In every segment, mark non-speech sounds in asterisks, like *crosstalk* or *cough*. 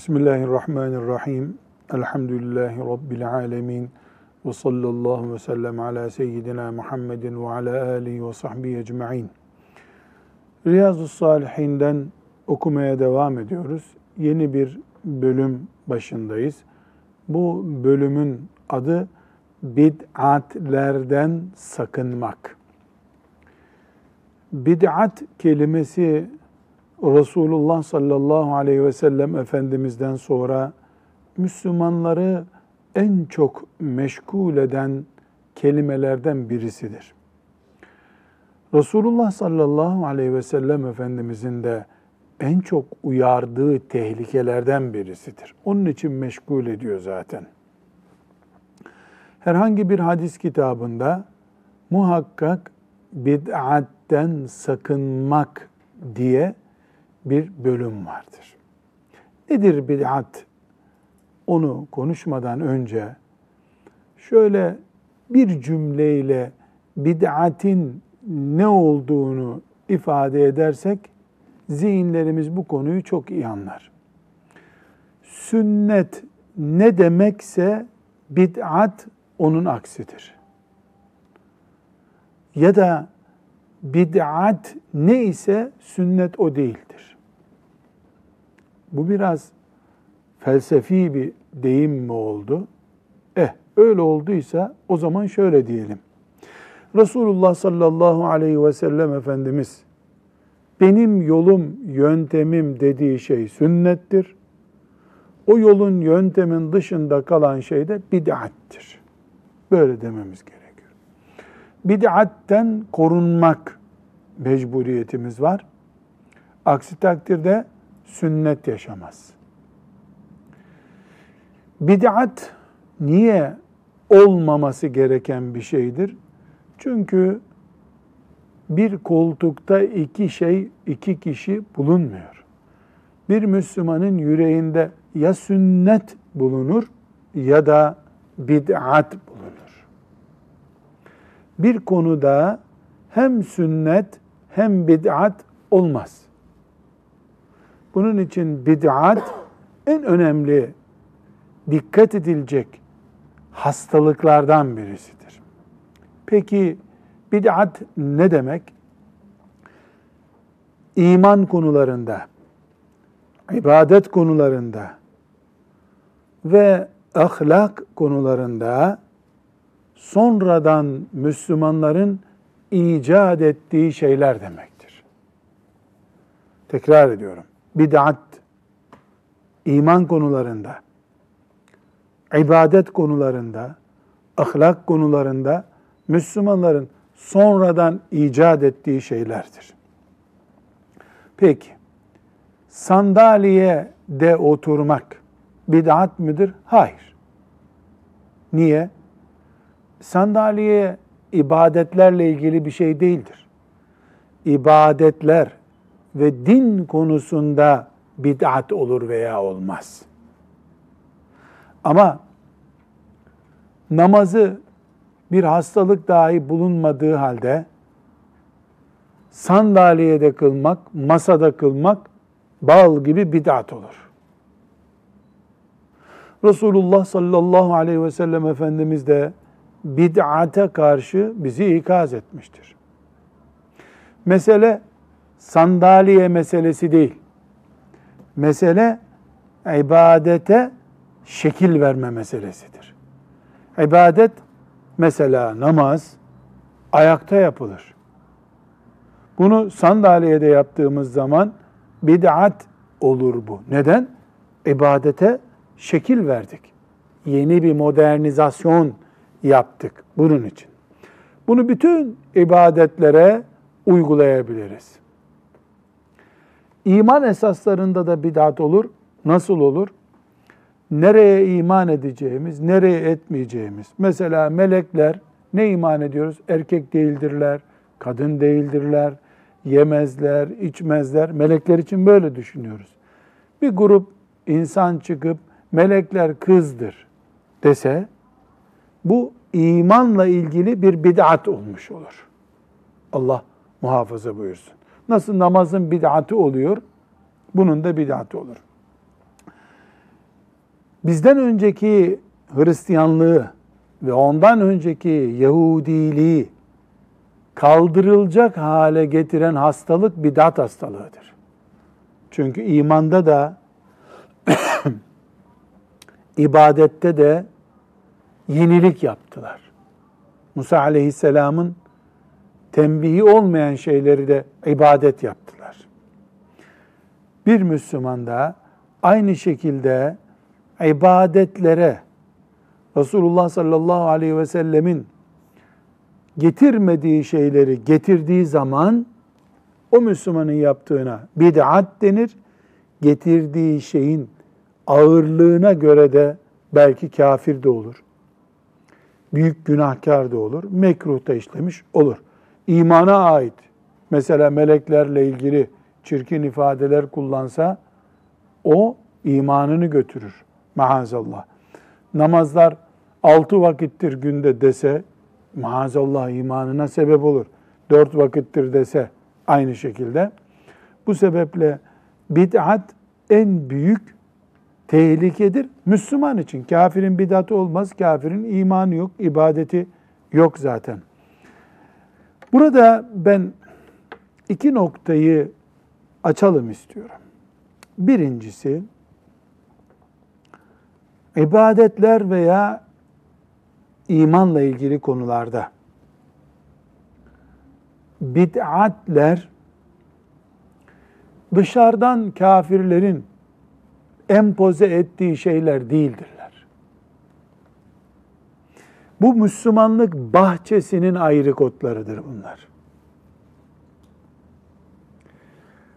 Bismillahirrahmanirrahim. Elhamdülillahi Rabbil alemin. Ve sallallahu ve sellem ala seyyidina Muhammedin ve ala alihi ve sahbihi ecma'in. Riyazu Salihinden okumaya devam ediyoruz. Yeni bir bölüm başındayız. Bu bölümün adı bid'atlerden sakınmak. Bid'at kelimesi Resulullah sallallahu aleyhi ve sellem Efendimiz'den sonra Müslümanları en çok meşgul eden kelimelerden birisidir. Resulullah sallallahu aleyhi ve sellem Efendimizin de en çok uyardığı tehlikelerden birisidir. Onun için meşgul ediyor zaten. Herhangi bir hadis kitabında muhakkak bid'atten sakınmak diye bir bölüm vardır. Nedir bid'at? Onu konuşmadan önce şöyle bir cümleyle bid'atin ne olduğunu ifade edersek zihinlerimiz bu konuyu çok iyi anlar. Sünnet ne demekse bid'at onun aksidir. Ya da bid'at ne ise sünnet o değildir. Bu biraz felsefi bir deyim mi oldu? Eh öyle olduysa o zaman şöyle diyelim. Resulullah sallallahu aleyhi ve sellem Efendimiz benim yolum, yöntemim dediği şey sünnettir. O yolun, yöntemin dışında kalan şey de bid'attir. Böyle dememiz gerekiyor. Bid'atten korunmak mecburiyetimiz var. Aksi takdirde sünnet yaşamaz. Bid'at niye olmaması gereken bir şeydir? Çünkü bir koltukta iki şey, iki kişi bulunmuyor. Bir Müslümanın yüreğinde ya sünnet bulunur ya da bid'at bulunur. Bir konuda hem sünnet hem bid'at olmaz. Bunun için bid'at en önemli dikkat edilecek hastalıklardan birisidir. Peki bid'at ne demek? İman konularında, ibadet konularında ve ahlak konularında sonradan Müslümanların icat ettiği şeyler demektir. Tekrar ediyorum. Bid'at iman konularında, ibadet konularında, ahlak konularında Müslümanların sonradan icat ettiği şeylerdir. Peki, sandalyede oturmak bid'at mıdır? Hayır. Niye? Sandalye ibadetlerle ilgili bir şey değildir. İbadetler ve din konusunda bid'at olur veya olmaz. Ama namazı bir hastalık dahi bulunmadığı halde sandalyede kılmak, masada kılmak bal gibi bid'at olur. Resulullah sallallahu aleyhi ve sellem Efendimiz de bid'ate karşı bizi ikaz etmiştir. Mesele sandalye meselesi değil. Mesele ibadete şekil verme meselesidir. İbadet mesela namaz ayakta yapılır. Bunu sandalyede yaptığımız zaman bid'at olur bu. Neden? İbadete şekil verdik. Yeni bir modernizasyon yaptık bunun için. Bunu bütün ibadetlere uygulayabiliriz. İman esaslarında da bid'at olur. Nasıl olur? Nereye iman edeceğimiz, nereye etmeyeceğimiz. Mesela melekler ne iman ediyoruz? Erkek değildirler, kadın değildirler, yemezler, içmezler. Melekler için böyle düşünüyoruz. Bir grup insan çıkıp melekler kızdır dese bu imanla ilgili bir bid'at olmuş olur. Allah muhafaza buyursun. Nasıl namazın bid'atı oluyor, bunun da bid'atı olur. bizden önceki Hristiyanlığı ve ondan önceki Yahudiliği kaldırılacak hale getiren hastalık bidat hastalığıdır. Çünkü imanda da *coughs* ibadette de yenilik yaptılar. Musa aleyhisselamın tembihi olmayan şeyleri de ibadet yaptılar. Bir Müslüman da aynı şekilde ibadetlere Resulullah sallallahu aleyhi ve sellemin getirmediği şeyleri getirdiği zaman o Müslümanın yaptığına bid'at denir. Getirdiği şeyin ağırlığına göre de belki kafir de olur. Büyük günahkar da olur. Mekruh da işlemiş olur. İmana ait mesela meleklerle ilgili çirkin ifadeler kullansa o imanını götürür maazallah. Namazlar altı vakittir günde dese maazallah imanına sebep olur. Dört vakittir dese aynı şekilde. Bu sebeple bid'at en büyük tehlikedir. Müslüman için kafirin bidatı olmaz. Kafirin imanı yok, ibadeti yok zaten. Burada ben iki noktayı açalım istiyorum. Birincisi ibadetler veya imanla ilgili konularda bid'atler dışarıdan kafirlerin empoze ettiği şeyler değildirler. Bu Müslümanlık bahçesinin ayrı kotlarıdır bunlar.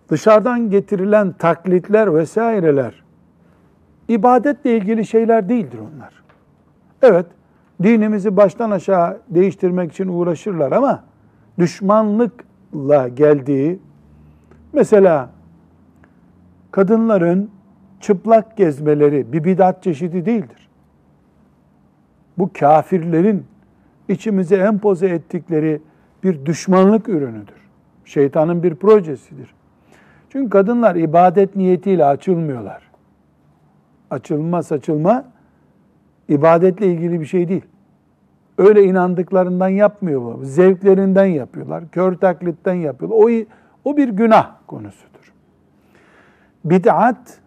Dışarıdan getirilen taklitler vesaireler ibadetle ilgili şeyler değildir onlar. Evet, dinimizi baştan aşağı değiştirmek için uğraşırlar ama düşmanlıkla geldiği mesela kadınların çıplak gezmeleri bir bidat çeşidi değildir. Bu kafirlerin içimize empoze ettikleri bir düşmanlık ürünüdür. Şeytanın bir projesidir. Çünkü kadınlar ibadet niyetiyle açılmıyorlar. Açılma saçılma ibadetle ilgili bir şey değil. Öyle inandıklarından yapmıyor bu. Zevklerinden yapıyorlar. Kör taklitten yapıyorlar. O, o bir günah konusudur. Bid'at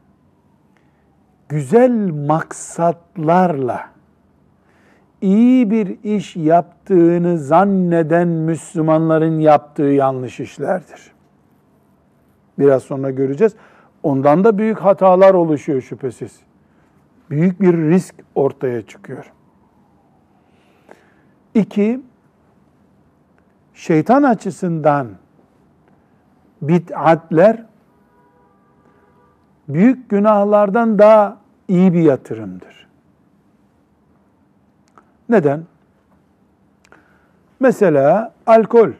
güzel maksatlarla iyi bir iş yaptığını zanneden Müslümanların yaptığı yanlış işlerdir. Biraz sonra göreceğiz. Ondan da büyük hatalar oluşuyor şüphesiz. Büyük bir risk ortaya çıkıyor. İki, şeytan açısından bid'atler büyük günahlardan daha iyi bir yatırımdır. Neden? Mesela alkol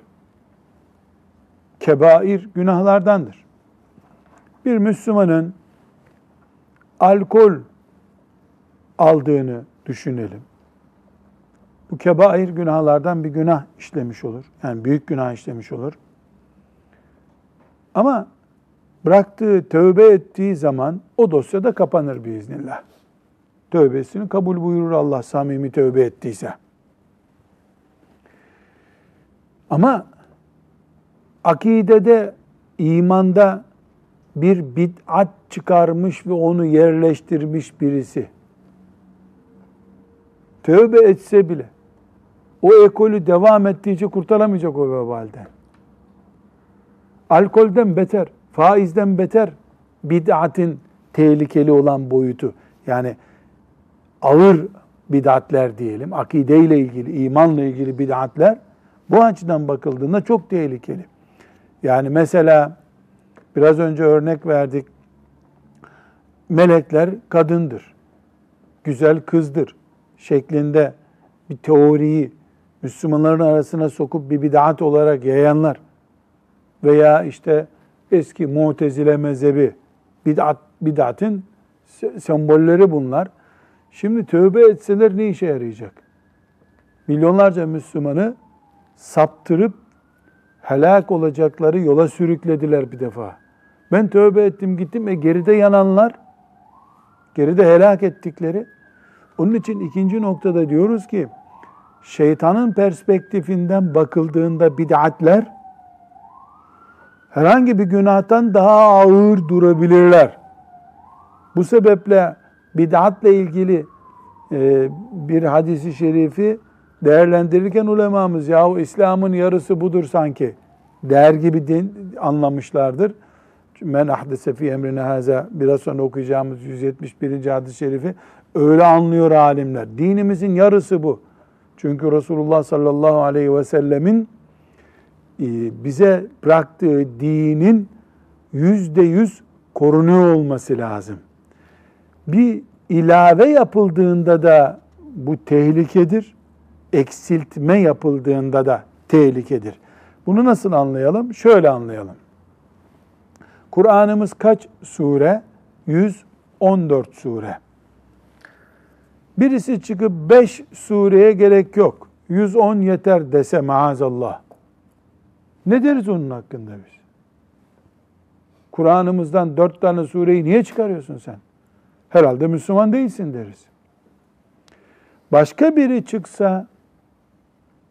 kebair günahlardandır. Bir Müslümanın alkol aldığını düşünelim. Bu kebair günahlardan bir günah işlemiş olur. Yani büyük günah işlemiş olur. Ama bıraktığı, tövbe ettiği zaman o dosya da kapanır biiznillah. Tövbesini kabul buyurur Allah samimi tövbe ettiyse. Ama akidede, imanda bir bid'at çıkarmış ve onu yerleştirmiş birisi tövbe etse bile o ekolü devam ettiğince kurtaramayacak o vebalden. Alkolden beter, faizden beter bid'atin tehlikeli olan boyutu. Yani ağır bid'atler diyelim, akideyle ilgili, imanla ilgili bid'atler bu açıdan bakıldığında çok tehlikeli. Yani mesela biraz önce örnek verdik. Melekler kadındır. Güzel kızdır şeklinde bir teoriyi Müslümanların arasına sokup bir bid'at olarak yayanlar veya işte eski Mu'tezile mezhebi bid'at bid'atın sembolleri bunlar. Şimdi tövbe etseler ne işe yarayacak? Milyonlarca Müslümanı saptırıp helak olacakları yola sürüklediler bir defa. Ben tövbe ettim gittim e geride yananlar geride helak ettikleri. Onun için ikinci noktada diyoruz ki şeytanın perspektifinden bakıldığında bid'atler herhangi bir günahtan daha ağır durabilirler. Bu sebeple bid'atla ilgili e, bir hadisi şerifi değerlendirirken ulemamız yahu İslam'ın yarısı budur sanki der gibi anlamışlardır. Men ahdese fi emrine haza biraz sonra okuyacağımız 171. hadis-i şerifi öyle anlıyor alimler. Dinimizin yarısı bu. Çünkü Resulullah sallallahu aleyhi ve sellemin e, bize bıraktığı dinin yüzde yüz korunuyor olması lazım. Bir ilave yapıldığında da bu tehlikedir. Eksiltme yapıldığında da tehlikedir. Bunu nasıl anlayalım? Şöyle anlayalım. Kur'an'ımız kaç sure? 114 sure. Birisi çıkıp 5 sureye gerek yok. 110 yeter dese maazallah. Ne deriz onun hakkında biz? Kur'an'ımızdan dört tane sureyi niye çıkarıyorsun sen? Herhalde Müslüman değilsin deriz. Başka biri çıksa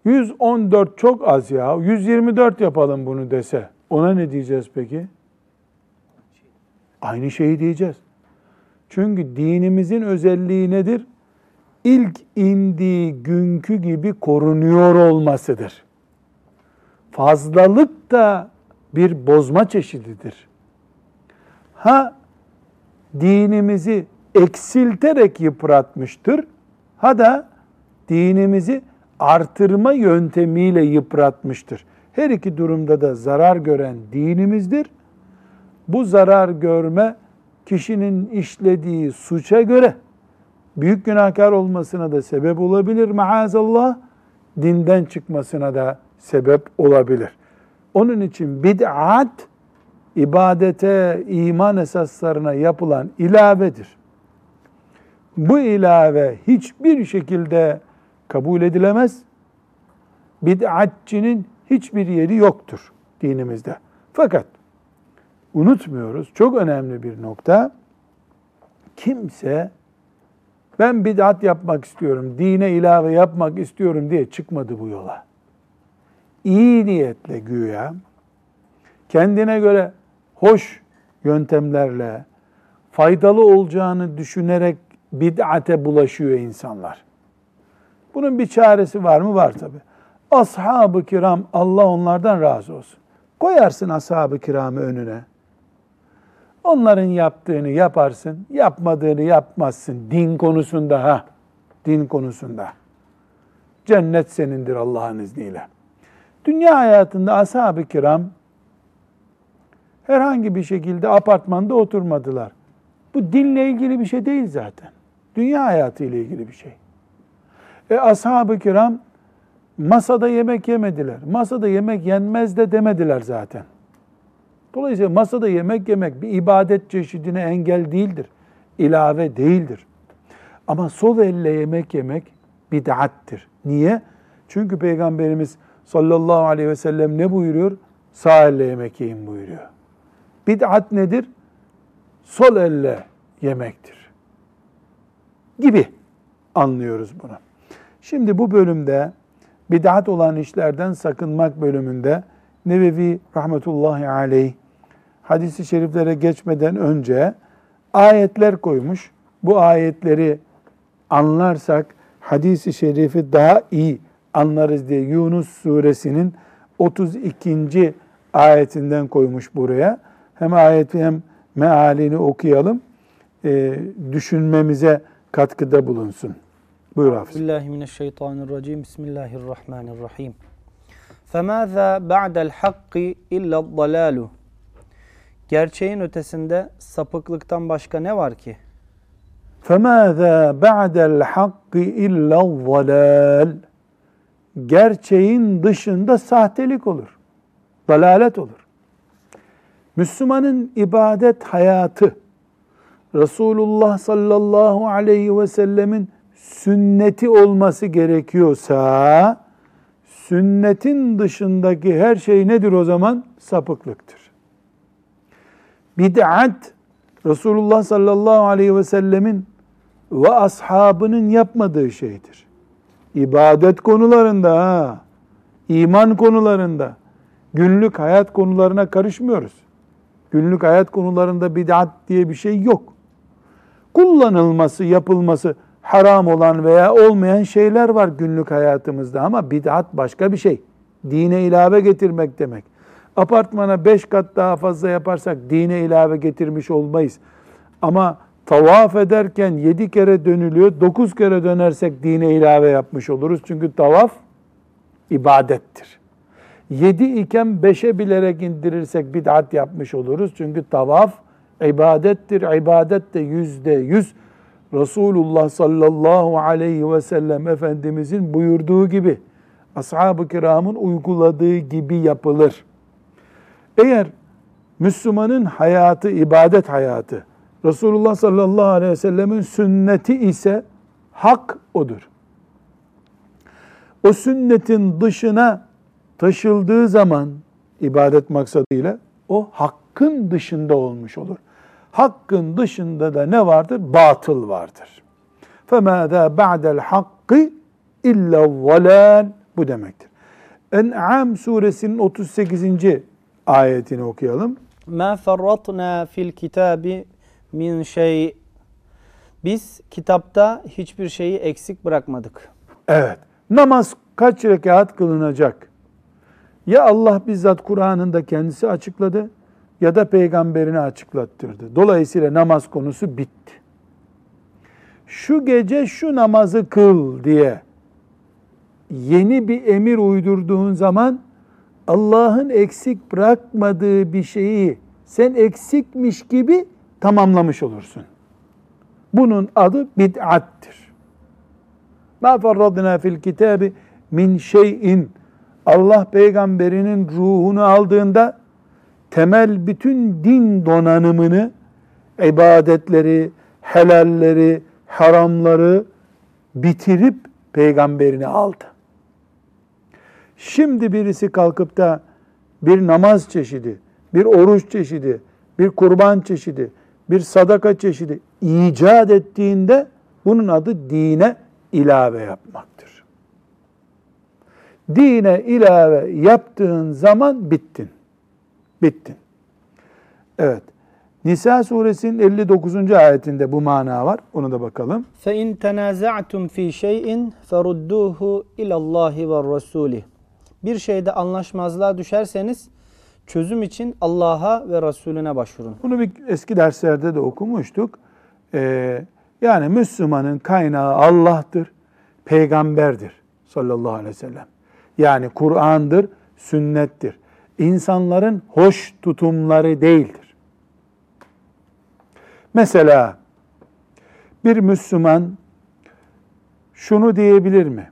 114 çok az ya. 124 yapalım bunu dese. Ona ne diyeceğiz peki? Aynı şeyi diyeceğiz. Çünkü dinimizin özelliği nedir? İlk indiği günkü gibi korunuyor olmasıdır. Fazlalık da bir bozma çeşididir. Ha dinimizi eksilterek yıpratmıştır. Ha da dinimizi artırma yöntemiyle yıpratmıştır. Her iki durumda da zarar gören dinimizdir. Bu zarar görme kişinin işlediği suça göre büyük günahkar olmasına da sebep olabilir maazallah. Dinden çıkmasına da sebep olabilir. Onun için bid'at ibadete, iman esaslarına yapılan ilavedir. Bu ilave hiçbir şekilde kabul edilemez. Bid'atçinin hiçbir yeri yoktur dinimizde. Fakat unutmuyoruz, çok önemli bir nokta. Kimse ben bid'at yapmak istiyorum, dine ilave yapmak istiyorum diye çıkmadı bu yola. İyi niyetle güya, kendine göre hoş yöntemlerle, faydalı olacağını düşünerek bid'ate bulaşıyor insanlar. Bunun bir çaresi var mı? Var tabi. Ashab-ı kiram Allah onlardan razı olsun. Koyarsın ashab-ı kiramı önüne. Onların yaptığını yaparsın, yapmadığını yapmazsın. Din konusunda ha, din konusunda. Cennet senindir Allah'ın izniyle. Dünya hayatında ashab-ı kiram herhangi bir şekilde apartmanda oturmadılar. Bu dinle ilgili bir şey değil zaten. Dünya hayatı ile ilgili bir şey. E ashab-ı kiram masada yemek yemediler. Masada yemek yenmez de demediler zaten. Dolayısıyla masada yemek yemek bir ibadet çeşidine engel değildir. ilave değildir. Ama sol elle yemek yemek bid'attir. Niye? Çünkü Peygamberimiz sallallahu aleyhi ve sellem ne buyuruyor? Sağ elle yemek yiyin buyuruyor. Bid'at nedir? Sol elle yemektir. Gibi anlıyoruz bunu. Şimdi bu bölümde bid'at olan işlerden sakınmak bölümünde Nevevi rahmetullahi aleyh hadisi şeriflere geçmeden önce ayetler koymuş. Bu ayetleri anlarsak hadisi şerifi daha iyi anlarız diye Yunus suresinin 32. ayetinden koymuş buraya Hem ayeti hem mealini okuyalım. E, düşünmemize katkıda bulunsun. Buyur Hafız. Bismillahirrahmanirrahim. Bismillahirrahmanirrahim. فَمَاذَا بَعْدَ الْحَقِّ اِلَّا الضَّلَالُ Gerçeğin ötesinde sapıklıktan başka ne var ki? فَمَاذَا بَعْدَ الْحَقِّ اِلَّا الضَّلَالُ Gerçeğin dışında sahtelik olur. Dalalet olur. Müslümanın ibadet hayatı, Resulullah sallallahu aleyhi ve sellemin sünneti olması gerekiyorsa, sünnetin dışındaki her şey nedir o zaman? Sapıklıktır. Bid'at, Resulullah sallallahu aleyhi ve sellemin ve ashabının yapmadığı şeydir. İbadet konularında, iman konularında, günlük hayat konularına karışmıyoruz. Günlük hayat konularında bid'at diye bir şey yok. Kullanılması, yapılması haram olan veya olmayan şeyler var günlük hayatımızda ama bid'at başka bir şey. Dine ilave getirmek demek. Apartmana beş kat daha fazla yaparsak dine ilave getirmiş olmayız. Ama tavaf ederken yedi kere dönülüyor, dokuz kere dönersek dine ilave yapmış oluruz. Çünkü tavaf ibadettir. Yedi iken beşe bilerek indirirsek bid'at yapmış oluruz. Çünkü tavaf ibadettir. İbadet de yüzde yüz Resulullah sallallahu aleyhi ve sellem Efendimizin buyurduğu gibi, ashab-ı kiramın uyguladığı gibi yapılır. Eğer Müslümanın hayatı, ibadet hayatı, Resulullah sallallahu aleyhi ve sellemin sünneti ise hak odur. O sünnetin dışına taşıldığı zaman ibadet maksadıyla o hakkın dışında olmuş olur. Hakkın dışında da ne vardır? Batıl vardır. فَمَاذَا بَعْدَ الْحَقِّ اِلَّا الظَّلَالِ Bu demektir. En'am suresinin 38. ayetini okuyalım. مَا فَرَّطْنَا fil kitabi min şey. Biz kitapta hiçbir şeyi eksik bırakmadık. Evet. Namaz kaç rekat kılınacak? Ya Allah bizzat Kur'an'ında kendisi açıkladı ya da peygamberini açıklattırdı. Dolayısıyla namaz konusu bitti. Şu gece şu namazı kıl diye yeni bir emir uydurduğun zaman Allah'ın eksik bırakmadığı bir şeyi sen eksikmiş gibi tamamlamış olursun. Bunun adı bid'attir. Ma farradna fil kitabi min şeyin. Allah peygamberinin ruhunu aldığında temel bütün din donanımını, ibadetleri, helalleri, haramları bitirip peygamberini aldı. Şimdi birisi kalkıp da bir namaz çeşidi, bir oruç çeşidi, bir kurban çeşidi, bir sadaka çeşidi icat ettiğinde bunun adı dine ilave yapmaktır dine ilave yaptığın zaman bittin. Bittin. Evet. Nisa suresinin 59. ayetinde bu mana var. Onu da bakalım. Fe in tenazatum fi şey'in ferudduhu ilallahi ve rasulih. Bir şeyde anlaşmazlığa düşerseniz çözüm için Allah'a ve Resulüne başvurun. Bunu bir eski derslerde de okumuştuk. Ee, yani Müslümanın kaynağı Allah'tır, peygamberdir sallallahu aleyhi ve sellem. Yani Kur'an'dır, sünnettir. İnsanların hoş tutumları değildir. Mesela bir Müslüman şunu diyebilir mi?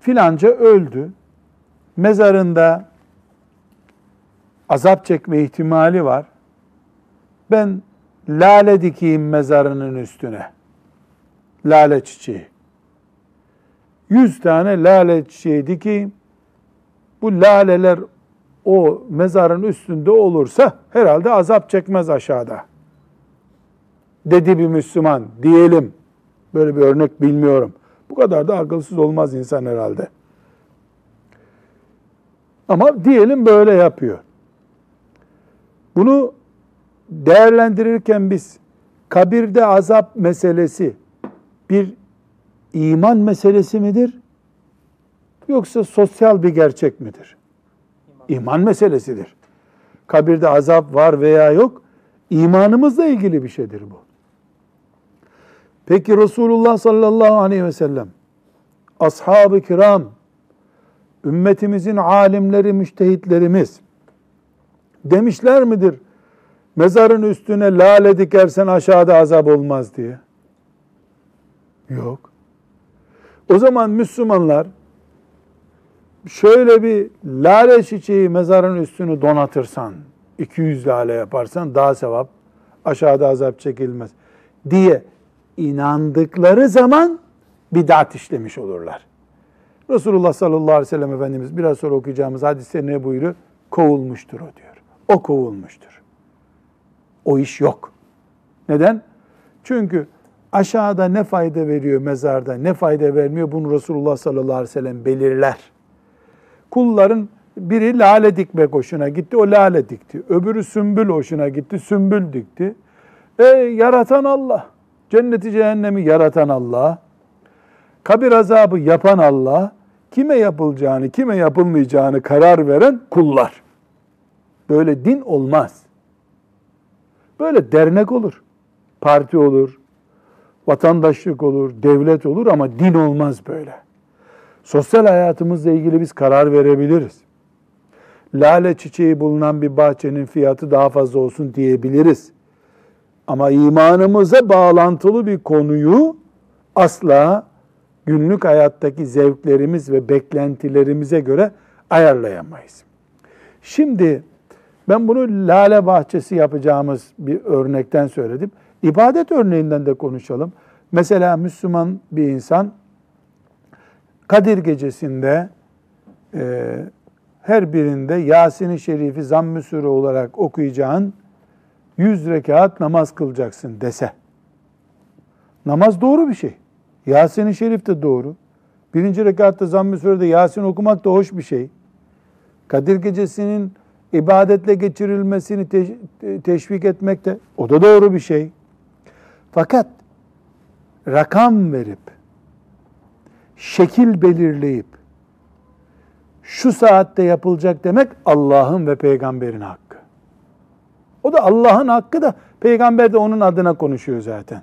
Filanca öldü. Mezarında azap çekme ihtimali var. Ben lale dikeyim mezarının üstüne. Lale çiçeği. Yüz tane lale çiçeği dikeyim. Bu laleler o mezarın üstünde olursa herhalde azap çekmez aşağıda. Dedi bir Müslüman diyelim. Böyle bir örnek bilmiyorum. Bu kadar da akılsız olmaz insan herhalde. Ama diyelim böyle yapıyor. Bunu değerlendirirken biz kabirde azap meselesi bir iman meselesi midir? Yoksa sosyal bir gerçek midir? İman meselesidir. Kabirde azap var veya yok, imanımızla ilgili bir şeydir bu. Peki Resulullah sallallahu aleyhi ve sellem, ashab-ı kiram, ümmetimizin alimleri, müştehitlerimiz demişler midir? Mezarın üstüne lale dikersen aşağıda azap olmaz diye. Yok. O zaman Müslümanlar şöyle bir lale çiçeği mezarın üstünü donatırsan, 200 lale yaparsan daha sevap, aşağıda azap çekilmez diye inandıkları zaman bidat işlemiş olurlar. Resulullah sallallahu aleyhi ve sellem Efendimiz biraz sonra okuyacağımız hadiste ne buyuruyor? Kovulmuştur o diyor. O kovulmuştur. O iş yok. Neden? Çünkü aşağıda ne fayda veriyor mezarda, ne fayda vermiyor bunu Resulullah sallallahu aleyhi ve sellem belirler. Kulların biri lale dikmek hoşuna gitti, o lale dikti. Öbürü sümbül hoşuna gitti, sümbül dikti. E yaratan Allah. Cenneti cehennemi yaratan Allah. Kabir azabı yapan Allah. Kime yapılacağını, kime yapılmayacağını karar veren kullar. Böyle din olmaz. Böyle dernek olur. Parti olur. Vatandaşlık olur, devlet olur ama din olmaz böyle. Sosyal hayatımızla ilgili biz karar verebiliriz. Lale çiçeği bulunan bir bahçenin fiyatı daha fazla olsun diyebiliriz. Ama imanımıza bağlantılı bir konuyu asla günlük hayattaki zevklerimiz ve beklentilerimize göre ayarlayamayız. Şimdi ben bunu lale bahçesi yapacağımız bir örnekten söyledim. İbadet örneğinden de konuşalım. Mesela Müslüman bir insan Kadir gecesinde e, her birinde Yasin-i Şerif'i zamm-ı olarak okuyacağın 100 rekat namaz kılacaksın dese. Namaz doğru bir şey. Yasin-i Şerif de doğru. Birinci rekatta zamm-ı surede Yasin okumak da hoş bir şey. Kadir gecesinin ibadetle geçirilmesini teşvik etmek de o da doğru bir şey. Fakat rakam verip, şekil belirleyip, şu saatte yapılacak demek Allah'ın ve peygamberin hakkı. O da Allah'ın hakkı da peygamber de onun adına konuşuyor zaten.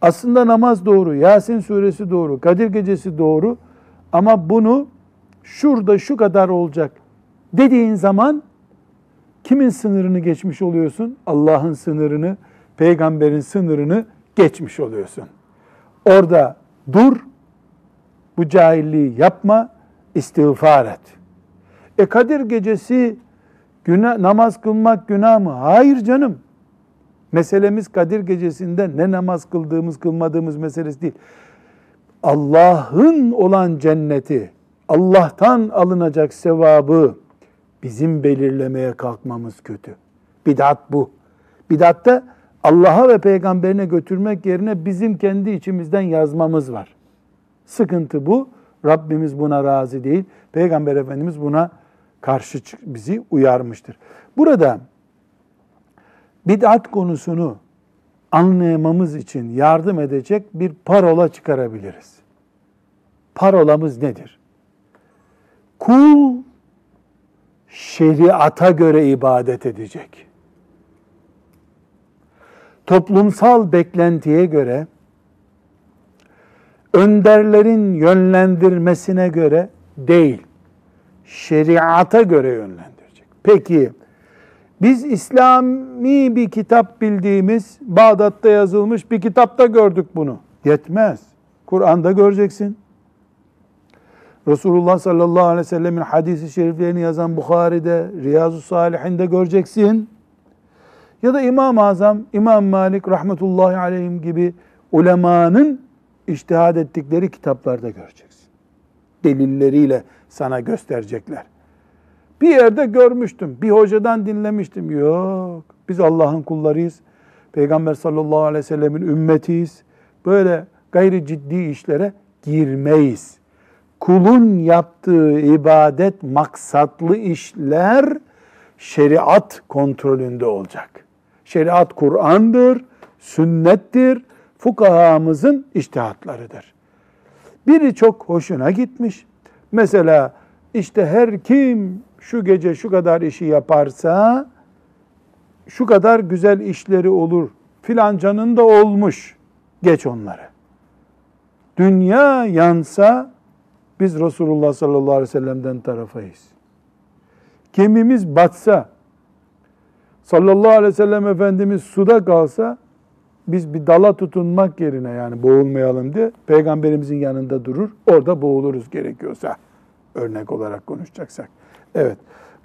Aslında namaz doğru, Yasin suresi doğru, Kadir gecesi doğru ama bunu şurada şu kadar olacak dediğin zaman kimin sınırını geçmiş oluyorsun? Allah'ın sınırını, peygamberin sınırını geçmiş oluyorsun. Orada dur, bu cahilliği yapma, istiğfar et. E Kadir gecesi günah, namaz kılmak günah mı? Hayır canım. Meselemiz Kadir gecesinde ne namaz kıldığımız, kılmadığımız meselesi değil. Allah'ın olan cenneti, Allah'tan alınacak sevabı bizim belirlemeye kalkmamız kötü. Bidat bu. Bidatta Allah'a ve peygamberine götürmek yerine bizim kendi içimizden yazmamız var. Sıkıntı bu. Rabbimiz buna razı değil. Peygamber Efendimiz buna karşı bizi uyarmıştır. Burada bid'at konusunu anlayamamız için yardım edecek bir parola çıkarabiliriz. Parolamız nedir? Kul şeriata göre ibadet edecek. Toplumsal beklentiye göre önderlerin yönlendirmesine göre değil, şeriata göre yönlendirecek. Peki biz İslami bir kitap bildiğimiz Bağdat'ta yazılmış bir kitapta gördük bunu. Yetmez. Kur'an'da göreceksin. Resulullah sallallahu aleyhi ve sellemin hadisi şeriflerini yazan Bukhari'de, Riyazu Salihin'de göreceksin. Ya da İmam-ı Azam, İmam Malik rahmetullahi aleyhim gibi ulemanın iştihad ettikleri kitaplarda göreceksin. Delilleriyle sana gösterecekler. Bir yerde görmüştüm, bir hocadan dinlemiştim. Yok, biz Allah'ın kullarıyız. Peygamber sallallahu aleyhi ve sellemin ümmetiyiz. Böyle gayri ciddi işlere girmeyiz. Kulun yaptığı ibadet maksatlı işler şeriat kontrolünde olacak. Şeriat Kur'an'dır, sünnettir, fukahamızın iştihatlarıdır. Biri çok hoşuna gitmiş. Mesela işte her kim şu gece şu kadar işi yaparsa şu kadar güzel işleri olur. Filancanın da olmuş. Geç onları. Dünya yansa biz Resulullah sallallahu aleyhi ve sellem'den tarafayız. Gemimiz batsa, sallallahu aleyhi ve sellem Efendimiz suda kalsa, biz bir dala tutunmak yerine yani boğulmayalım diye peygamberimizin yanında durur, orada boğuluruz gerekiyorsa örnek olarak konuşacaksak. Evet.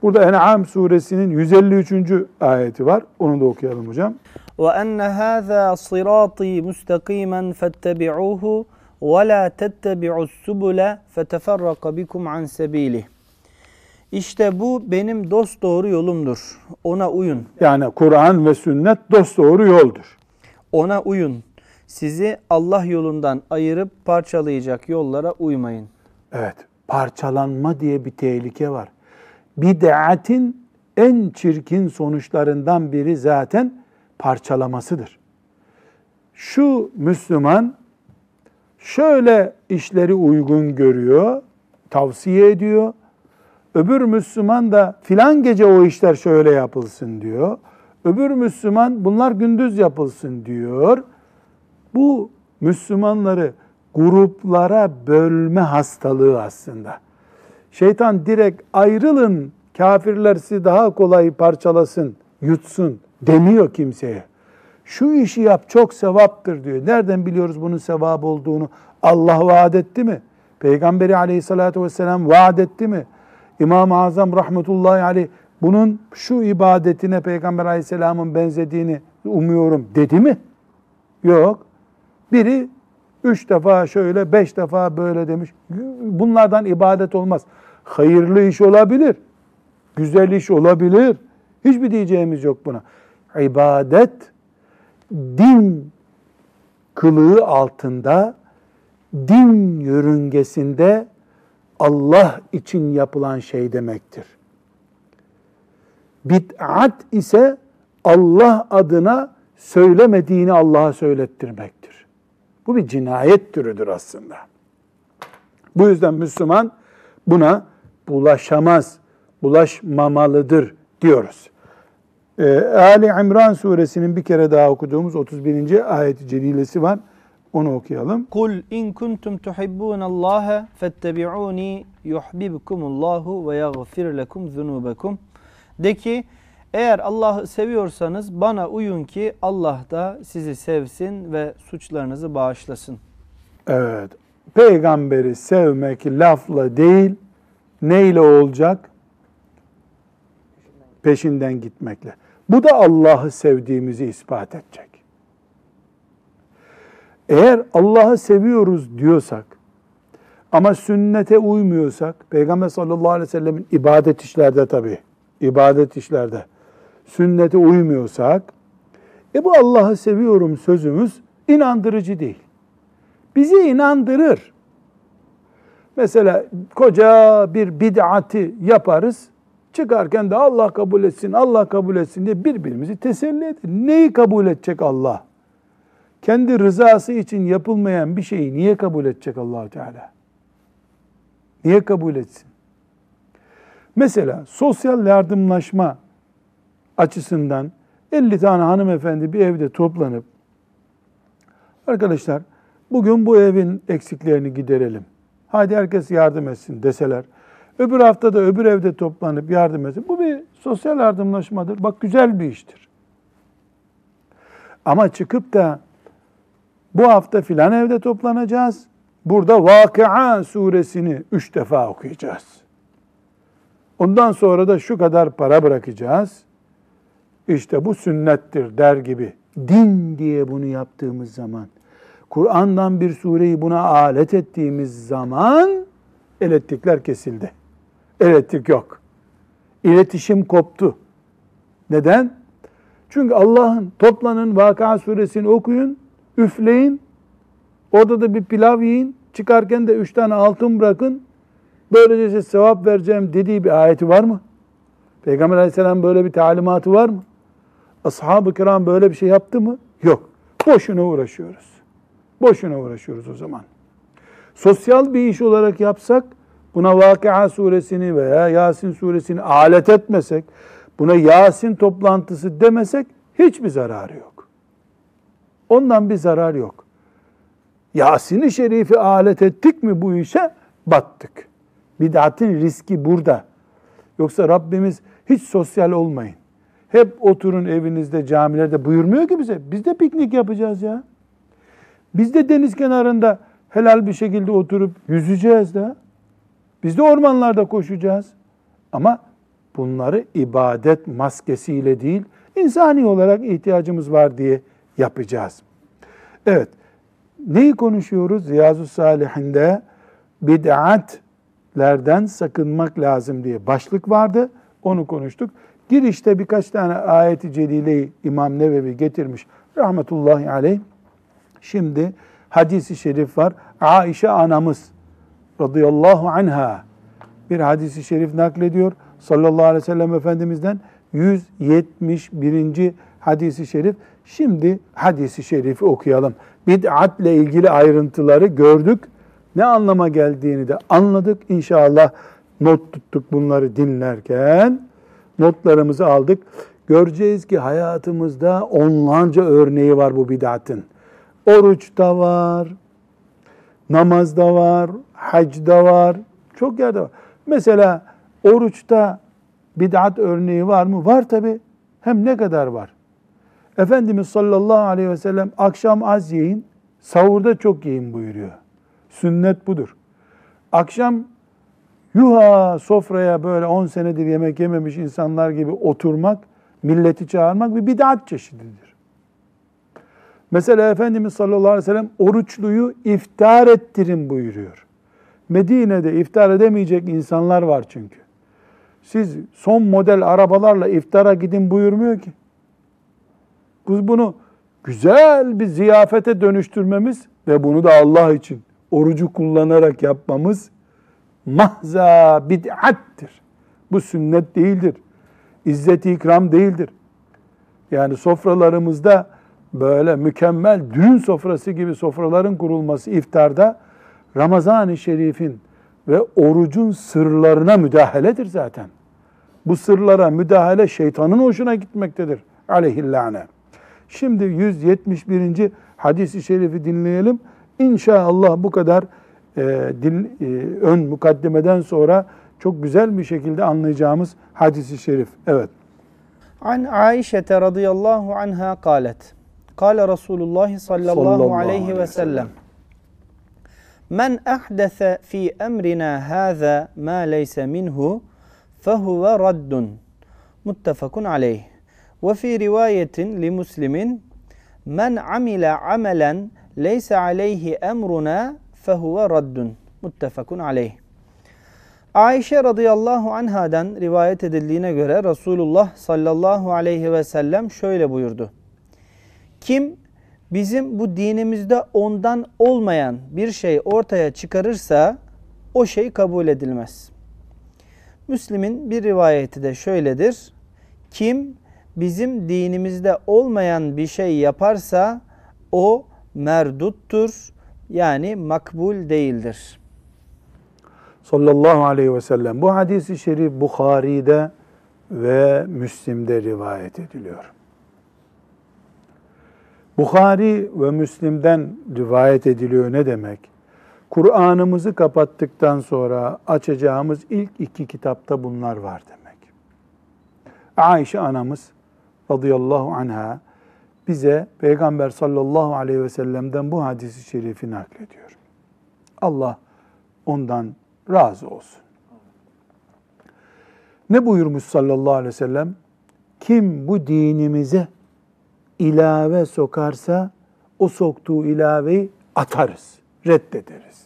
Burada En'am suresinin 153. ayeti var. Onu da okuyalım hocam. وَاَنَّ هَذَا صِرَاطِي مُسْتَقِيمًا فَاتَّبِعُوهُ وَلَا تَتَّبِعُوا السُّبُلَ فَتَفَرَّقَ بِكُمْ عَنْ سَب۪يلِهِ işte bu benim dost doğru yolumdur. Ona uyun. Yani Kur'an ve sünnet dosdoğru yoldur. Ona uyun. Sizi Allah yolundan ayırıp parçalayacak yollara uymayın. Evet, parçalanma diye bir tehlike var. Bid'atin en çirkin sonuçlarından biri zaten parçalamasıdır. Şu Müslüman şöyle işleri uygun görüyor, tavsiye ediyor. Öbür Müslüman da filan gece o işler şöyle yapılsın diyor. Öbür Müslüman bunlar gündüz yapılsın diyor. Bu Müslümanları gruplara bölme hastalığı aslında. Şeytan direkt ayrılın, kafirler sizi daha kolay parçalasın, yutsun demiyor kimseye. Şu işi yap çok sevaptır diyor. Nereden biliyoruz bunun sevap olduğunu? Allah vaat etti mi? Peygamberi aleyhissalatü vesselam vaat etti mi? İmam-ı Azam rahmetullahi aleyh bunun şu ibadetine Peygamber aleyhisselamın benzediğini umuyorum dedi mi? Yok. Biri üç defa şöyle, beş defa böyle demiş. Bunlardan ibadet olmaz. Hayırlı iş olabilir. Güzel iş olabilir. Hiçbir diyeceğimiz yok buna. İbadet din kılığı altında, din yörüngesinde Allah için yapılan şey demektir. Bid'at ise Allah adına söylemediğini Allah'a söylettirmektir. Bu bir cinayet türüdür aslında. Bu yüzden Müslüman buna bulaşamaz, bulaşmamalıdır diyoruz. Ee, Ali İmran suresinin bir kere daha okuduğumuz 31. ayet-i celilesi var. Onu okuyalım. Kul in kuntum tuhibbun Allah fettebi'uni yuhibbukumullahu ve yaghfir lekum zunubakum. De ki eğer Allah'ı seviyorsanız bana uyun ki Allah da sizi sevsin ve suçlarınızı bağışlasın. Evet. Peygamberi sevmek lafla değil, neyle olacak? Peşinden gitmekle. Bu da Allah'ı sevdiğimizi ispat edecek. Eğer Allah'ı seviyoruz diyorsak ama sünnete uymuyorsak, Peygamber sallallahu aleyhi ve sellemin ibadet işlerde tabi, ibadet işlerde sünnete uymuyorsak, e bu Allah'ı seviyorum sözümüz inandırıcı değil. Bizi inandırır. Mesela koca bir bid'ati yaparız, çıkarken de Allah kabul etsin, Allah kabul etsin diye birbirimizi teselli edin. Neyi kabul edecek Allah? Kendi rızası için yapılmayan bir şeyi niye kabul edecek allah Teala? Niye kabul etsin? Mesela sosyal yardımlaşma açısından 50 tane hanımefendi bir evde toplanıp arkadaşlar bugün bu evin eksiklerini giderelim. Hadi herkes yardım etsin deseler. Öbür hafta da öbür evde toplanıp yardım etsin. Bu bir sosyal yardımlaşmadır. Bak güzel bir iştir. Ama çıkıp da bu hafta filan evde toplanacağız. Burada Vakıa suresini üç defa okuyacağız. Ondan sonra da şu kadar para bırakacağız. İşte bu sünnettir der gibi. Din diye bunu yaptığımız zaman, Kur'an'dan bir sureyi buna alet ettiğimiz zaman elektrikler kesildi. Elektrik yok. İletişim koptu. Neden? Çünkü Allah'ın toplanın Vakıa suresini okuyun, üfleyin, orada da bir pilav yiyin, çıkarken de üç tane altın bırakın, böylece size sevap vereceğim dediği bir ayeti var mı? Peygamber aleyhisselam böyle bir talimatı var mı? Ashab-ı kiram böyle bir şey yaptı mı? Yok. Boşuna uğraşıyoruz. Boşuna uğraşıyoruz o zaman. Sosyal bir iş olarak yapsak, buna Vakıa suresini veya Yasin suresini alet etmesek, buna Yasin toplantısı demesek hiçbir zararı yok. Ondan bir zarar yok. Yasin-i Şerif'i alet ettik mi bu işe? Battık. Bid'atin riski burada. Yoksa Rabbimiz hiç sosyal olmayın. Hep oturun evinizde, camilerde buyurmuyor ki bize. Biz de piknik yapacağız ya. Biz de deniz kenarında helal bir şekilde oturup yüzeceğiz de. Biz de ormanlarda koşacağız. Ama bunları ibadet maskesiyle değil, insani olarak ihtiyacımız var diye yapacağız. Evet, neyi konuşuyoruz? Riyazu Salihinde bid'at bid'atlerden sakınmak lazım diye başlık vardı. Onu konuştuk. Girişte birkaç tane ayeti celileyi İmam Nevevi getirmiş. Rahmetullahi aleyh. Şimdi hadisi şerif var. Aişe anamız radıyallahu anha bir hadisi şerif naklediyor. Sallallahu aleyhi ve sellem Efendimiz'den 171. hadisi şerif. Şimdi hadisi şerifi okuyalım. Bid'atle ilgili ayrıntıları gördük. Ne anlama geldiğini de anladık. İnşallah not tuttuk bunları dinlerken. Notlarımızı aldık. Göreceğiz ki hayatımızda onlarca örneği var bu bid'atın. Oruçta var, namazda var, hacda var, çok yerde var. Mesela oruçta bid'at örneği var mı? Var tabi. Hem ne kadar var? Efendimiz sallallahu aleyhi ve sellem akşam az yiyin, sahurda çok yiyin buyuruyor. Sünnet budur. Akşam yuha sofraya böyle 10 senedir yemek yememiş insanlar gibi oturmak, milleti çağırmak bir bid'at çeşididir. Mesela Efendimiz sallallahu aleyhi ve sellem oruçluyu iftar ettirin buyuruyor. Medine'de iftar edemeyecek insanlar var çünkü. Siz son model arabalarla iftara gidin buyurmuyor ki. Biz bunu güzel bir ziyafete dönüştürmemiz ve bunu da Allah için orucu kullanarak yapmamız mahza bid'attir. Bu sünnet değildir. İzzet-i ikram değildir. Yani sofralarımızda böyle mükemmel düğün sofrası gibi sofraların kurulması iftarda Ramazan-ı Şerif'in ve orucun sırlarına müdahaledir zaten. Bu sırlara müdahale şeytanın hoşuna gitmektedir. Aleyhillâne. Şimdi 171. hadisi şerifi dinleyelim. İnşallah bu kadar e, dil, e, ön mukaddemeden sonra çok güzel bir şekilde anlayacağımız hadisi şerif. Evet. An Aişe radıyallahu anha kalet. Kale Resulullah sallallahu, aleyhi ve sellem. Men ahdese fi emrina haza ma leyse minhu fehuve raddun. Muttefakun aleyh. Ve fi rivayetin li muslimin men amile amelen leyse aleyhi emruna fehuve raddun. Muttefakun aleyh. Ayşe radıyallahu anhadan rivayet edildiğine göre Resulullah sallallahu aleyhi ve sellem şöyle buyurdu. Kim bizim bu dinimizde ondan olmayan bir şey ortaya çıkarırsa o şey kabul edilmez. Müslim'in bir rivayeti de şöyledir. Kim bizim dinimizde olmayan bir şey yaparsa o merduttur yani makbul değildir. Sallallahu aleyhi ve sellem. Bu hadisi şerif Bukhari'de ve Müslim'de rivayet ediliyor. Bukhari ve Müslim'den rivayet ediliyor ne demek? Kur'an'ımızı kapattıktan sonra açacağımız ilk iki kitapta bunlar var demek. Ayşe anamız radıyallahu anha bize Peygamber sallallahu aleyhi ve sellem'den bu hadisi şerifi naklediyor. Allah ondan razı olsun. Ne buyurmuş sallallahu aleyhi ve sellem? Kim bu dinimize ilave sokarsa o soktuğu ilaveyi atarız, reddederiz.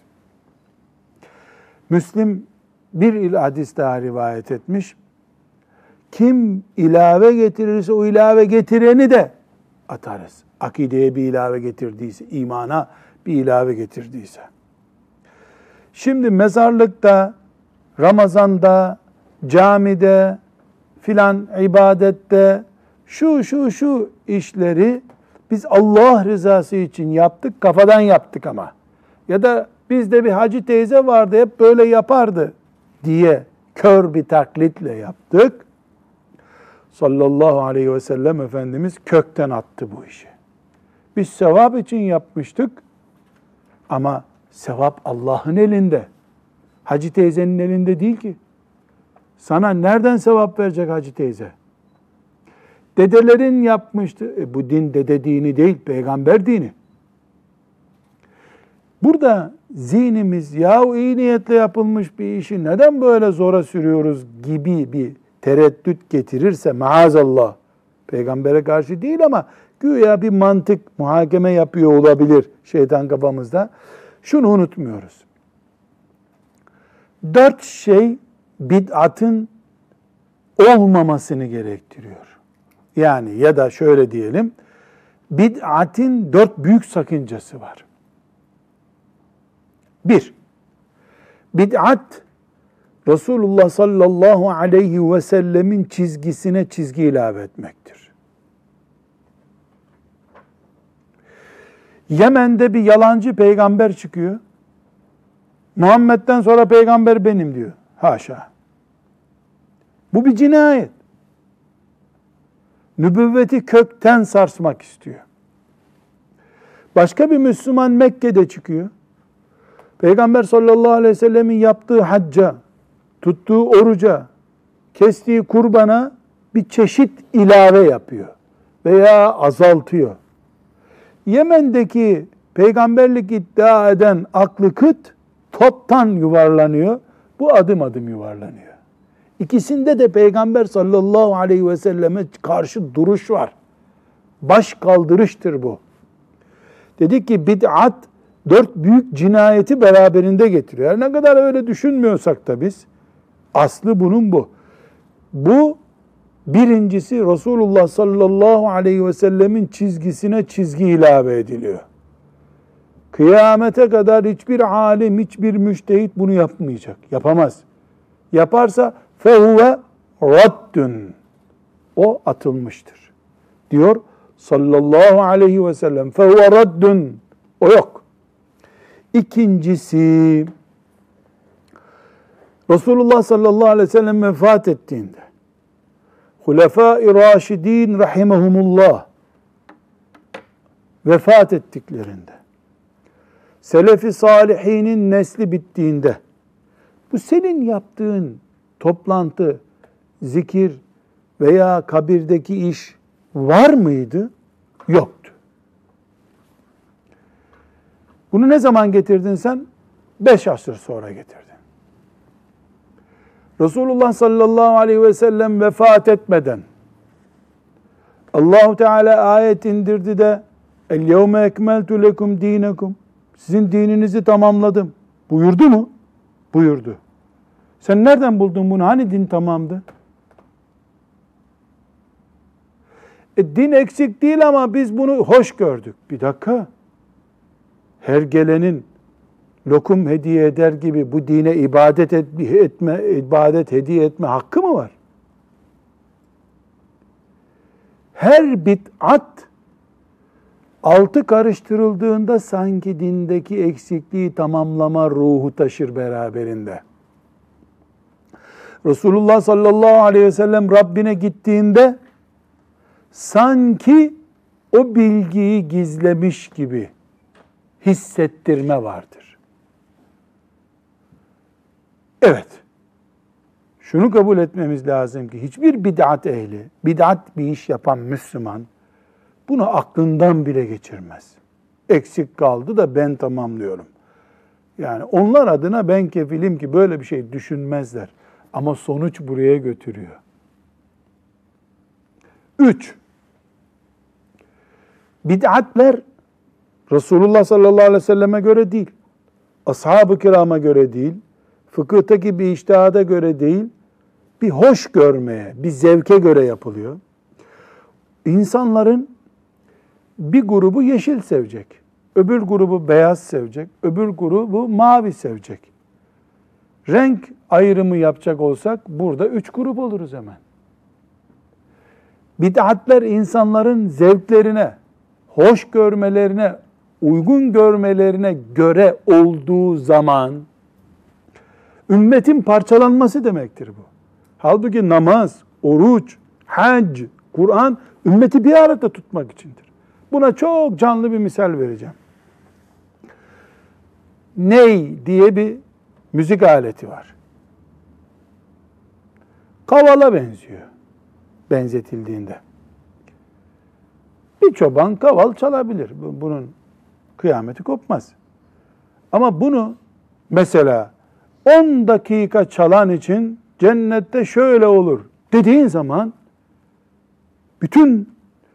Müslim bir il hadis daha rivayet etmiş. Kim ilave getirirse o ilave getireni de atarız. Akideye bir ilave getirdiyse, imana bir ilave getirdiyse. Şimdi mezarlıkta, Ramazan'da, camide, filan ibadette şu şu şu işleri biz Allah rızası için yaptık, kafadan yaptık ama. Ya da bizde bir hacı teyze vardı hep böyle yapardı diye kör bir taklitle yaptık. Sallallahu aleyhi ve sellem Efendimiz kökten attı bu işi. Biz sevap için yapmıştık ama sevap Allah'ın elinde. Hacı teyzenin elinde değil ki. Sana nereden sevap verecek hacı teyze? Dedelerin yapmıştı. E, bu din dede dini değil, peygamber dini. Burada zihnimiz ya iyi niyetle yapılmış bir işi neden böyle zora sürüyoruz gibi bir tereddüt getirirse maazallah peygambere karşı değil ama güya bir mantık muhakeme yapıyor olabilir şeytan kafamızda. Şunu unutmuyoruz. Dört şey bid'atın olmamasını gerektiriyor. Yani ya da şöyle diyelim, bid'atin dört büyük sakıncası var. Bir, bid'at Resulullah sallallahu aleyhi ve sellemin çizgisine çizgi ilave etmektir. Yemen'de bir yalancı peygamber çıkıyor. Muhammed'den sonra peygamber benim diyor. Haşa. Bu bir cinayet. Nübüvveti kökten sarsmak istiyor. Başka bir Müslüman Mekke'de çıkıyor. Peygamber sallallahu aleyhi ve sellemin yaptığı hacca, tuttuğu oruca, kestiği kurbana bir çeşit ilave yapıyor veya azaltıyor. Yemen'deki peygamberlik iddia eden aklı kıt toptan yuvarlanıyor. Bu adım adım yuvarlanıyor. İkisinde de peygamber sallallahu aleyhi ve selleme karşı duruş var. Baş kaldırıştır bu. Dedik ki bid'at dört büyük cinayeti beraberinde getiriyor. Ne kadar öyle düşünmüyorsak da biz aslı bunun bu. Bu birincisi Resulullah sallallahu aleyhi ve sellemin çizgisine çizgi ilave ediliyor. Kıyamete kadar hiçbir alim, hiçbir müştehit bunu yapmayacak. Yapamaz. Yaparsa fehuve raddün. O atılmıştır. Diyor sallallahu aleyhi ve sellem. Fehuve raddün. O yok. İkincisi Resulullah sallallahu aleyhi ve sellem vefat ettiğinde Hulefai Raşidin rahimehumullah vefat ettiklerinde Selefi salihinin nesli bittiğinde bu senin yaptığın toplantı, zikir veya kabirdeki iş var mıydı? Yoktu. Bunu ne zaman getirdin sen? Beş asır sonra getirdin. Resulullah sallallahu aleyhi ve sellem vefat etmeden Allahu Teala ayet indirdi de El yevme ekmeltu lekum dinekum sizin dininizi tamamladım. Buyurdu mu? Buyurdu. Sen nereden buldun bunu? Hani din tamamdı? E, din eksik değil ama biz bunu hoş gördük. Bir dakika. Her gelenin lokum hediye eder gibi bu dine ibadet etme, ibadet hediye etme hakkı mı var? Her bid'at altı karıştırıldığında sanki dindeki eksikliği tamamlama ruhu taşır beraberinde. Resulullah sallallahu aleyhi ve sellem Rabbine gittiğinde sanki o bilgiyi gizlemiş gibi hissettirme vardır. Evet. Şunu kabul etmemiz lazım ki hiçbir bid'at ehli, bid'at bir iş yapan Müslüman bunu aklından bile geçirmez. Eksik kaldı da ben tamamlıyorum. Yani onlar adına ben kefilim ki böyle bir şey düşünmezler. Ama sonuç buraya götürüyor. Üç, bid'atler Resulullah sallallahu aleyhi ve selleme göre değil, ashab-ı kirama göre değil, fıkıhtaki bir iştihada göre değil, bir hoş görmeye, bir zevke göre yapılıyor. İnsanların bir grubu yeşil sevecek, öbür grubu beyaz sevecek, öbür grubu mavi sevecek. Renk ayrımı yapacak olsak burada üç grup oluruz hemen. Bid'atler insanların zevklerine, hoş görmelerine, uygun görmelerine göre olduğu zaman ümmetin parçalanması demektir bu. Halbuki namaz, oruç, hac, Kur'an ümmeti bir arada tutmak içindir. Buna çok canlı bir misal vereceğim. Ney diye bir müzik aleti var. Kavala benziyor benzetildiğinde. Bir çoban kaval çalabilir. Bunun kıyameti kopmaz. Ama bunu mesela 10 dakika çalan için cennette şöyle olur dediğin zaman bütün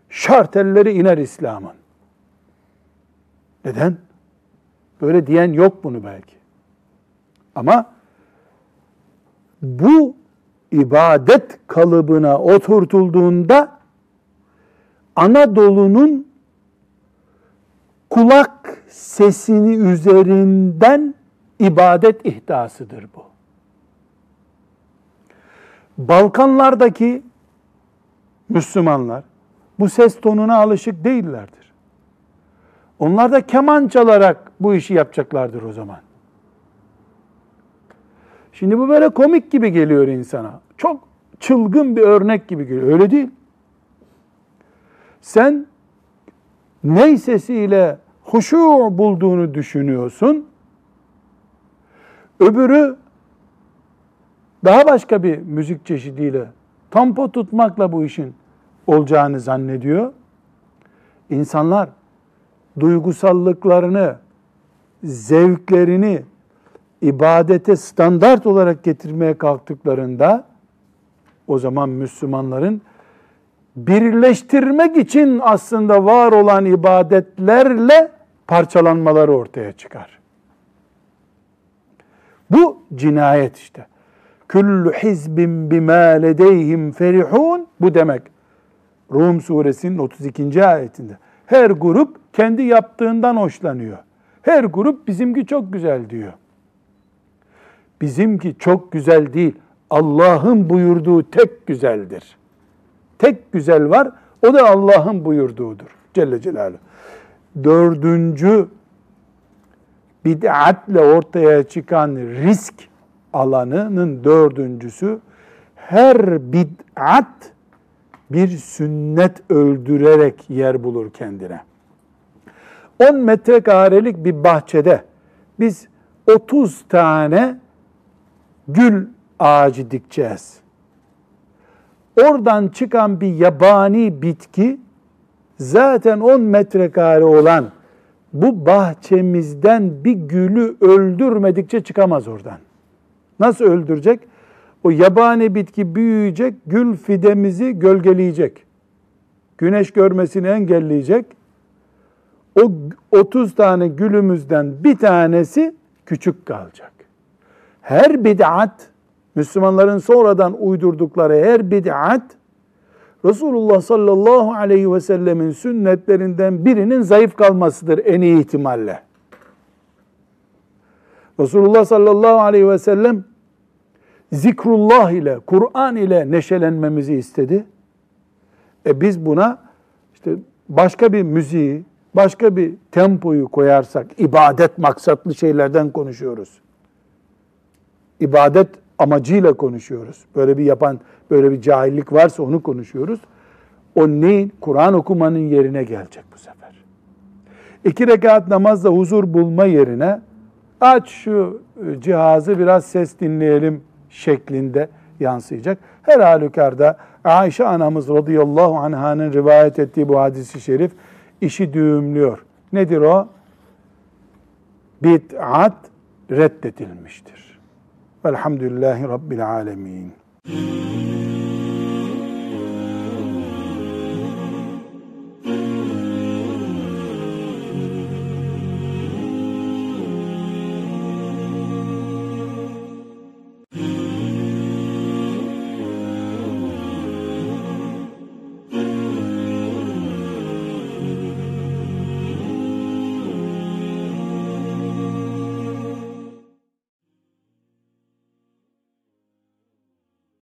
şartelleri iner İslam'ın. Neden? Böyle diyen yok bunu belki. Ama bu ibadet kalıbına oturtulduğunda Anadolu'nun kulak sesini üzerinden ibadet ihtasıdır bu. Balkanlardaki Müslümanlar bu ses tonuna alışık değillerdir. Onlar da keman çalarak bu işi yapacaklardır o zaman. Şimdi bu böyle komik gibi geliyor insana. Çok çılgın bir örnek gibi geliyor. Öyle değil. Sen ney sesiyle huşu bulduğunu düşünüyorsun. Öbürü daha başka bir müzik çeşidiyle tampo tutmakla bu işin olacağını zannediyor. İnsanlar duygusallıklarını, zevklerini ibadete standart olarak getirmeye kalktıklarında o zaman Müslümanların birleştirmek için aslında var olan ibadetlerle parçalanmaları ortaya çıkar. Bu cinayet işte. Kullu hizbin bima ledeyhim ferihun bu demek. Rum suresinin 32. ayetinde. Her grup kendi yaptığından hoşlanıyor. Her grup bizimki çok güzel diyor. Bizimki çok güzel değil. Allah'ın buyurduğu tek güzeldir. Tek güzel var. O da Allah'ın buyurduğudur. Celle Celaluhu. Dördüncü bid'atle ortaya çıkan risk alanının dördüncüsü her bid'at bir sünnet öldürerek yer bulur kendine. 10 metrekarelik bir bahçede biz 30 tane gül ağacı dikeceğiz. Oradan çıkan bir yabani bitki zaten 10 metrekare olan bu bahçemizden bir gülü öldürmedikçe çıkamaz oradan. Nasıl öldürecek? O yabani bitki büyüyecek, gül fidemizi gölgeleyecek. Güneş görmesini engelleyecek. O 30 tane gülümüzden bir tanesi küçük kalacak. Her bid'at, Müslümanların sonradan uydurdukları her bid'at, Resulullah sallallahu aleyhi ve sellemin sünnetlerinden birinin zayıf kalmasıdır en iyi ihtimalle. Resulullah sallallahu aleyhi ve sellem zikrullah ile, Kur'an ile neşelenmemizi istedi. E biz buna işte başka bir müziği, başka bir tempoyu koyarsak, ibadet maksatlı şeylerden konuşuyoruz. İbadet amacıyla konuşuyoruz. Böyle bir yapan, böyle bir cahillik varsa onu konuşuyoruz. O neyin? Kur'an okumanın yerine gelecek bu sefer. İki rekat namazda huzur bulma yerine aç şu cihazı biraz ses dinleyelim şeklinde yansıyacak. Her halükarda Ayşe anamız radıyallahu anh'ın rivayet ettiği bu hadisi şerif işi düğümlüyor. Nedir o? Bid'at reddedilmiştir. Velhamdülillahi Rabbil alemin.